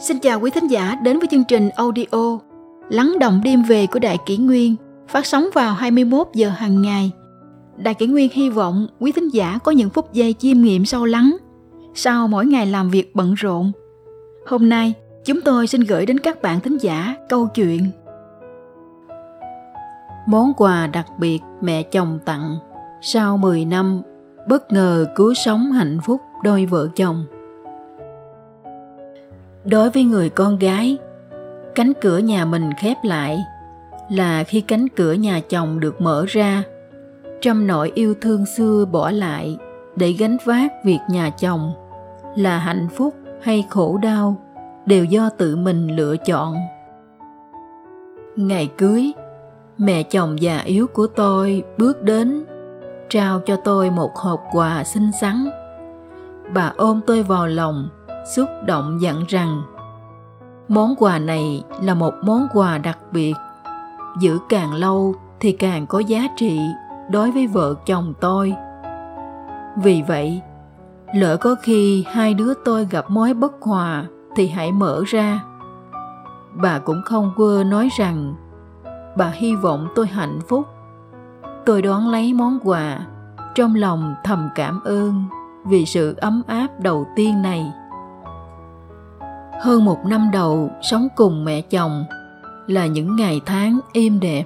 Xin chào quý thính giả đến với chương trình audio Lắng động đêm về của Đại Kỷ Nguyên phát sóng vào 21 giờ hàng ngày. Đại Kỷ Nguyên hy vọng quý thính giả có những phút giây chiêm nghiệm sâu lắng sau mỗi ngày làm việc bận rộn. Hôm nay, chúng tôi xin gửi đến các bạn thính giả câu chuyện Món quà đặc biệt mẹ chồng tặng sau 10 năm bất ngờ cứu sống hạnh phúc đôi vợ chồng đối với người con gái, cánh cửa nhà mình khép lại là khi cánh cửa nhà chồng được mở ra. Trăm nỗi yêu thương xưa bỏ lại để gánh vác việc nhà chồng là hạnh phúc hay khổ đau đều do tự mình lựa chọn. Ngày cưới, mẹ chồng già yếu của tôi bước đến, trao cho tôi một hộp quà xinh xắn. Bà ôm tôi vào lòng xúc động dặn rằng, món quà này là một món quà đặc biệt. Giữ càng lâu thì càng có giá trị đối với vợ chồng tôi. Vì vậy, lỡ có khi hai đứa tôi gặp mối bất hòa thì hãy mở ra. Bà cũng không quơ nói rằng, bà hy vọng tôi hạnh phúc. Tôi đón lấy món quà trong lòng thầm cảm ơn vì sự ấm áp đầu tiên này hơn một năm đầu sống cùng mẹ chồng là những ngày tháng êm đẹp.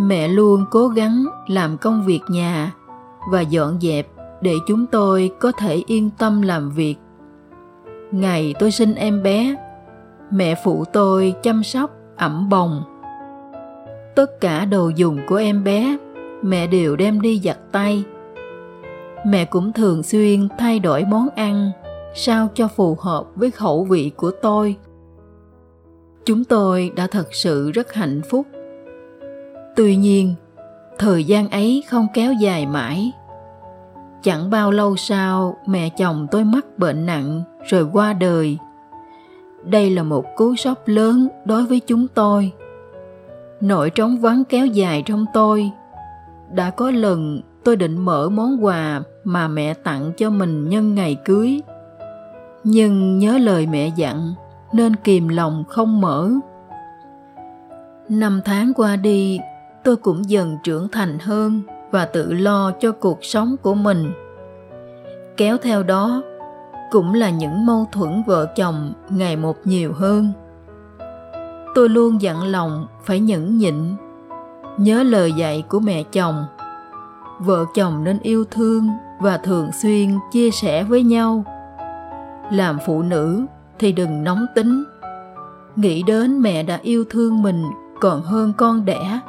Mẹ luôn cố gắng làm công việc nhà và dọn dẹp để chúng tôi có thể yên tâm làm việc. Ngày tôi sinh em bé, mẹ phụ tôi chăm sóc ẩm bồng. Tất cả đồ dùng của em bé, mẹ đều đem đi giặt tay. Mẹ cũng thường xuyên thay đổi món ăn sao cho phù hợp với khẩu vị của tôi. Chúng tôi đã thật sự rất hạnh phúc. Tuy nhiên, thời gian ấy không kéo dài mãi. Chẳng bao lâu sau, mẹ chồng tôi mắc bệnh nặng rồi qua đời. Đây là một cú sốc lớn đối với chúng tôi. Nỗi trống vắng kéo dài trong tôi. Đã có lần tôi định mở món quà mà mẹ tặng cho mình nhân ngày cưới nhưng nhớ lời mẹ dặn, nên kìm lòng không mở. Năm tháng qua đi, tôi cũng dần trưởng thành hơn và tự lo cho cuộc sống của mình. Kéo theo đó, cũng là những mâu thuẫn vợ chồng ngày một nhiều hơn. Tôi luôn dặn lòng phải nhẫn nhịn, nhớ lời dạy của mẹ chồng. Vợ chồng nên yêu thương và thường xuyên chia sẻ với nhau làm phụ nữ thì đừng nóng tính. Nghĩ đến mẹ đã yêu thương mình còn hơn con đẻ,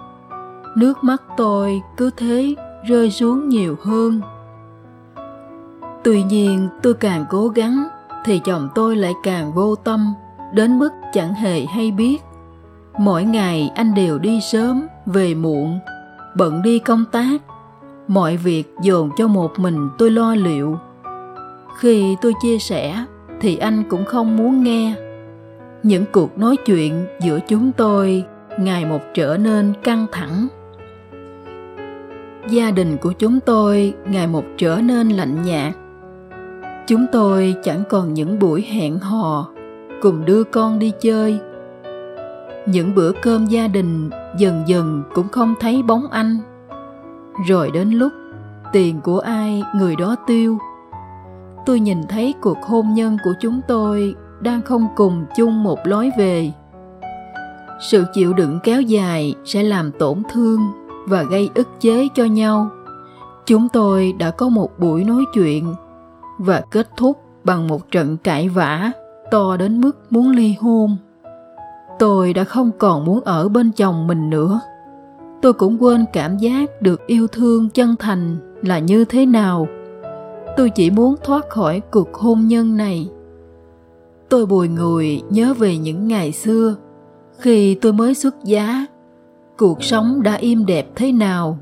nước mắt tôi cứ thế rơi xuống nhiều hơn. Tuy nhiên tôi càng cố gắng thì chồng tôi lại càng vô tâm, đến mức chẳng hề hay biết. Mỗi ngày anh đều đi sớm, về muộn, bận đi công tác. Mọi việc dồn cho một mình tôi lo liệu khi tôi chia sẻ, thì anh cũng không muốn nghe. Những cuộc nói chuyện giữa chúng tôi ngày một trở nên căng thẳng. Gia đình của chúng tôi ngày một trở nên lạnh nhạt. Chúng tôi chẳng còn những buổi hẹn hò, cùng đưa con đi chơi. Những bữa cơm gia đình dần dần cũng không thấy bóng anh. Rồi đến lúc tiền của ai người đó tiêu tôi nhìn thấy cuộc hôn nhân của chúng tôi đang không cùng chung một lối về. Sự chịu đựng kéo dài sẽ làm tổn thương và gây ức chế cho nhau. Chúng tôi đã có một buổi nói chuyện và kết thúc bằng một trận cãi vã to đến mức muốn ly hôn. Tôi đã không còn muốn ở bên chồng mình nữa. Tôi cũng quên cảm giác được yêu thương chân thành là như thế nào tôi chỉ muốn thoát khỏi cuộc hôn nhân này. Tôi bùi ngùi nhớ về những ngày xưa, khi tôi mới xuất giá, cuộc sống đã im đẹp thế nào.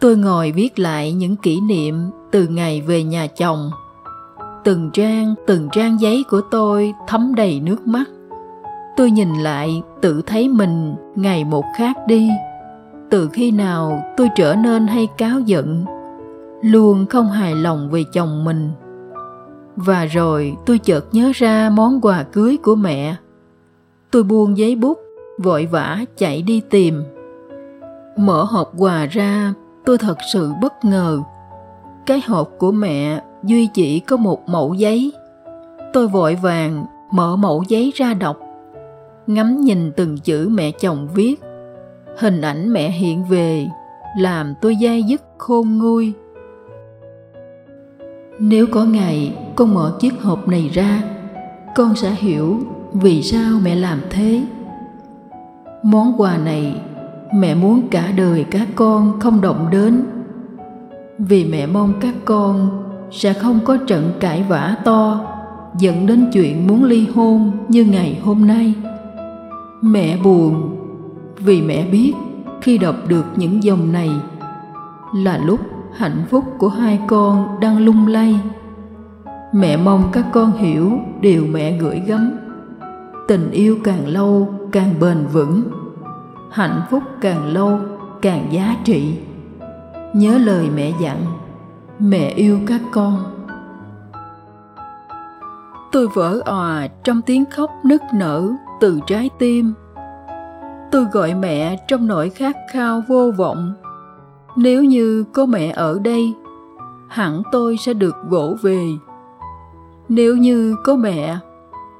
Tôi ngồi viết lại những kỷ niệm từ ngày về nhà chồng. Từng trang từng trang giấy của tôi thấm đầy nước mắt. Tôi nhìn lại tự thấy mình ngày một khác đi. Từ khi nào tôi trở nên hay cáo giận? Luôn không hài lòng về chồng mình. Và rồi tôi chợt nhớ ra món quà cưới của mẹ. Tôi buông giấy bút, vội vã chạy đi tìm. Mở hộp quà ra, tôi thật sự bất ngờ. Cái hộp của mẹ duy chỉ có một mẫu giấy. Tôi vội vàng mở mẫu giấy ra đọc. Ngắm nhìn từng chữ mẹ chồng viết. Hình ảnh mẹ hiện về, làm tôi dai dứt khôn nguôi nếu có ngày con mở chiếc hộp này ra, con sẽ hiểu vì sao mẹ làm thế. Món quà này mẹ muốn cả đời các con không động đến. Vì mẹ mong các con sẽ không có trận cãi vã to dẫn đến chuyện muốn ly hôn như ngày hôm nay. Mẹ buồn vì mẹ biết khi đọc được những dòng này là lúc hạnh phúc của hai con đang lung lay. Mẹ mong các con hiểu điều mẹ gửi gắm. Tình yêu càng lâu càng bền vững, hạnh phúc càng lâu càng giá trị. Nhớ lời mẹ dặn, mẹ yêu các con. Tôi vỡ òa trong tiếng khóc nức nở từ trái tim. Tôi gọi mẹ trong nỗi khát khao vô vọng nếu như có mẹ ở đây, hẳn tôi sẽ được vỗ về. Nếu như có mẹ,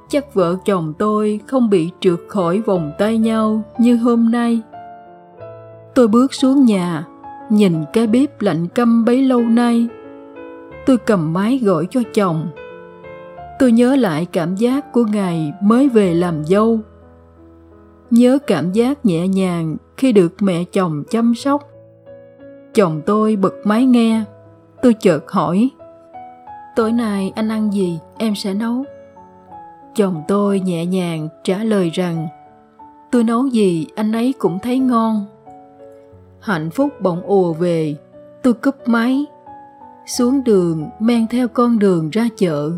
chắc vợ chồng tôi không bị trượt khỏi vòng tay nhau như hôm nay. Tôi bước xuống nhà, nhìn cái bếp lạnh căm bấy lâu nay. Tôi cầm máy gọi cho chồng. Tôi nhớ lại cảm giác của ngày mới về làm dâu. Nhớ cảm giác nhẹ nhàng khi được mẹ chồng chăm sóc chồng tôi bật máy nghe. Tôi chợt hỏi, tối nay anh ăn gì? Em sẽ nấu. Chồng tôi nhẹ nhàng trả lời rằng, tôi nấu gì, anh ấy cũng thấy ngon. Hạnh phúc bỗng ùa về, tôi cúp máy, xuống đường men theo con đường ra chợ.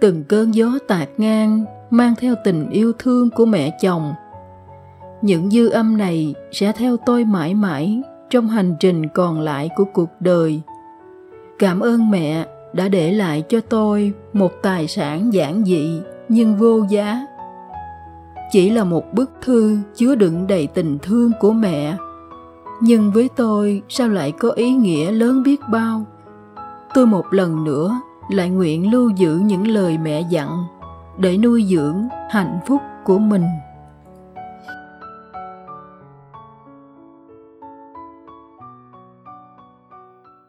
Từng cơn gió tạt ngang mang theo tình yêu thương của mẹ chồng. Những dư âm này sẽ theo tôi mãi mãi trong hành trình còn lại của cuộc đời. Cảm ơn mẹ đã để lại cho tôi một tài sản giản dị nhưng vô giá. Chỉ là một bức thư chứa đựng đầy tình thương của mẹ. Nhưng với tôi, sao lại có ý nghĩa lớn biết bao? Tôi một lần nữa lại nguyện lưu giữ những lời mẹ dặn để nuôi dưỡng hạnh phúc của mình.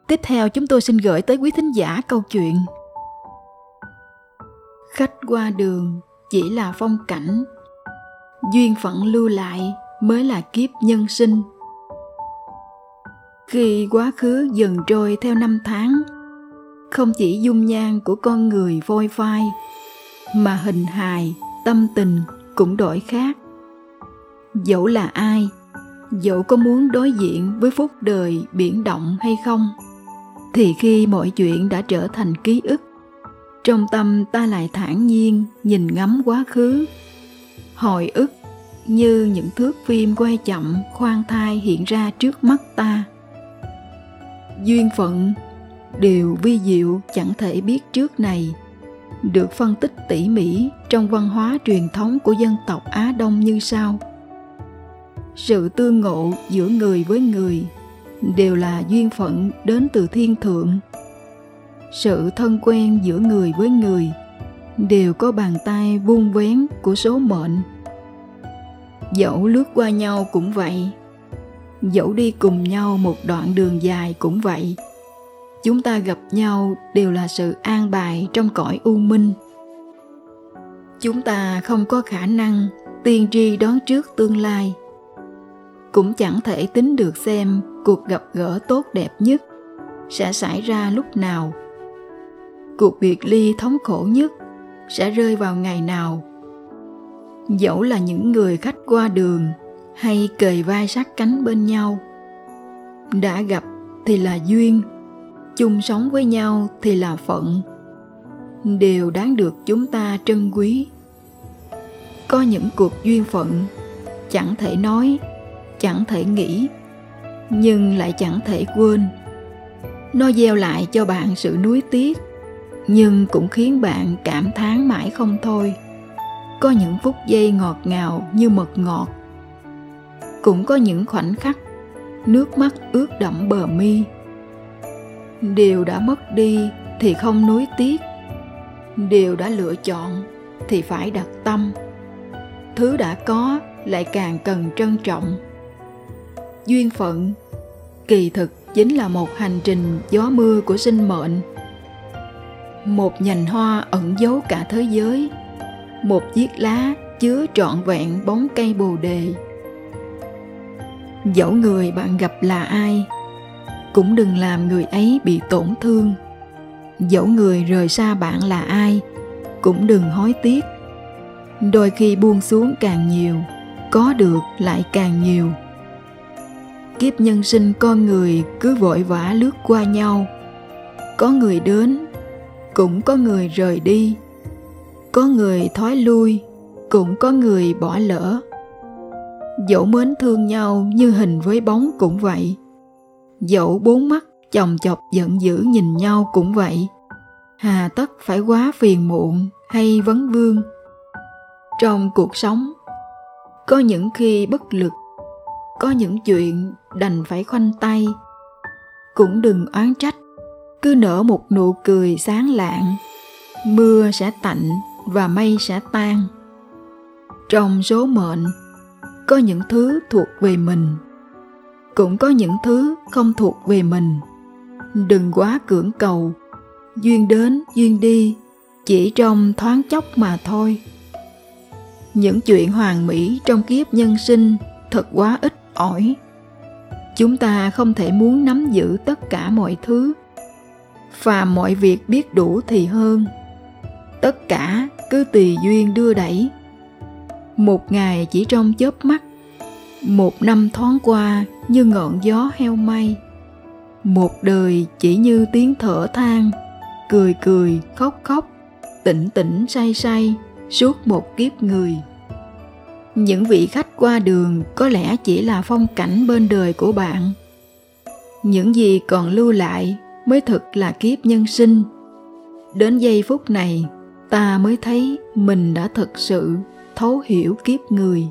Tiếp theo chúng tôi xin gửi tới quý thính giả câu chuyện. Khách qua đường chỉ là phong cảnh Duyên phận lưu lại mới là kiếp nhân sinh. Khi quá khứ dần trôi theo năm tháng Không chỉ dung nhan của con người vôi phai Mà hình hài, tâm tình cũng đổi khác. Dẫu là ai Dẫu có muốn đối diện với phút đời biển động hay không thì khi mọi chuyện đã trở thành ký ức, trong tâm ta lại thản nhiên nhìn ngắm quá khứ. Hồi ức như những thước phim quay chậm, khoan thai hiện ra trước mắt ta. Duyên phận điều vi diệu, chẳng thể biết trước này, được phân tích tỉ mỉ trong văn hóa truyền thống của dân tộc á đông như sau. Sự tương ngộ giữa người với người đều là duyên phận đến từ thiên thượng. Sự thân quen giữa người với người đều có bàn tay vuông vén của số mệnh. Dẫu lướt qua nhau cũng vậy, dẫu đi cùng nhau một đoạn đường dài cũng vậy, chúng ta gặp nhau đều là sự an bài trong cõi u minh. Chúng ta không có khả năng tiên tri đoán trước tương lai, cũng chẳng thể tính được xem cuộc gặp gỡ tốt đẹp nhất sẽ xảy ra lúc nào? Cuộc biệt ly thống khổ nhất sẽ rơi vào ngày nào? Dẫu là những người khách qua đường hay kề vai sát cánh bên nhau, đã gặp thì là duyên, chung sống với nhau thì là phận. Đều đáng được chúng ta trân quý. Có những cuộc duyên phận, chẳng thể nói, chẳng thể nghĩ nhưng lại chẳng thể quên. Nó gieo lại cho bạn sự nuối tiếc, nhưng cũng khiến bạn cảm thán mãi không thôi. Có những phút giây ngọt ngào như mật ngọt. Cũng có những khoảnh khắc nước mắt ướt đẫm bờ mi. Điều đã mất đi thì không nuối tiếc. Điều đã lựa chọn thì phải đặt tâm. Thứ đã có lại càng cần trân trọng duyên phận. Kỳ thực chính là một hành trình gió mưa của sinh mệnh. Một nhành hoa ẩn giấu cả thế giới. Một chiếc lá chứa trọn vẹn bóng cây bồ đề. Dẫu người bạn gặp là ai, cũng đừng làm người ấy bị tổn thương. Dẫu người rời xa bạn là ai, cũng đừng hối tiếc. Đôi khi buông xuống càng nhiều, có được lại càng nhiều kiếp nhân sinh con người cứ vội vã lướt qua nhau. Có người đến, cũng có người rời đi. Có người thoái lui, cũng có người bỏ lỡ. Dẫu mến thương nhau như hình với bóng cũng vậy. Dẫu bốn mắt chồng chọc giận dữ nhìn nhau cũng vậy. Hà tất phải quá phiền muộn hay vấn vương. Trong cuộc sống, có những khi bất lực có những chuyện đành phải khoanh tay. Cũng đừng oán trách. Cứ nở một nụ cười sáng lạng. Mưa sẽ tạnh và mây sẽ tan. Trong số mệnh, có những thứ thuộc về mình. Cũng có những thứ không thuộc về mình. Đừng quá cưỡng cầu. Duyên đến, duyên đi. Chỉ trong thoáng chốc mà thôi. Những chuyện hoàn mỹ trong kiếp nhân sinh thật quá ít ỏi. Chúng ta không thể muốn nắm giữ tất cả mọi thứ. Phàm mọi việc biết đủ thì hơn. Tất cả cứ tùy duyên đưa đẩy. Một ngày chỉ trong chớp mắt, một năm thoáng qua như ngọn gió heo may. Một đời chỉ như tiếng thở than, cười cười khóc khóc, tỉnh tỉnh say say suốt một kiếp người những vị khách qua đường có lẽ chỉ là phong cảnh bên đời của bạn. Những gì còn lưu lại mới thực là kiếp nhân sinh. Đến giây phút này, ta mới thấy mình đã thực sự thấu hiểu kiếp người.